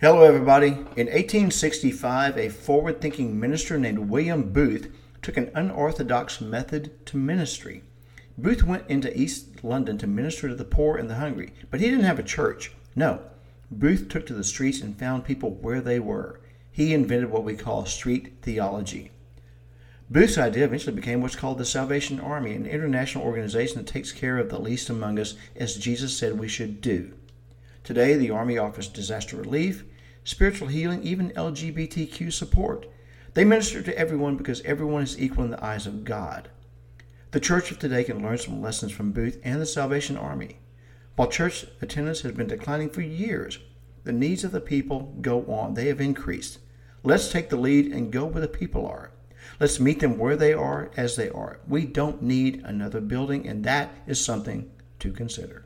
Hello, everybody. In 1865, a forward thinking minister named William Booth took an unorthodox method to ministry. Booth went into East London to minister to the poor and the hungry, but he didn't have a church. No. Booth took to the streets and found people where they were. He invented what we call street theology. Booth's idea eventually became what's called the Salvation Army, an international organization that takes care of the least among us, as Jesus said we should do. Today, the Army offers disaster relief, spiritual healing, even LGBTQ support. They minister to everyone because everyone is equal in the eyes of God. The church of today can learn some lessons from Booth and the Salvation Army. While church attendance has been declining for years, the needs of the people go on. They have increased. Let's take the lead and go where the people are. Let's meet them where they are as they are. We don't need another building, and that is something to consider.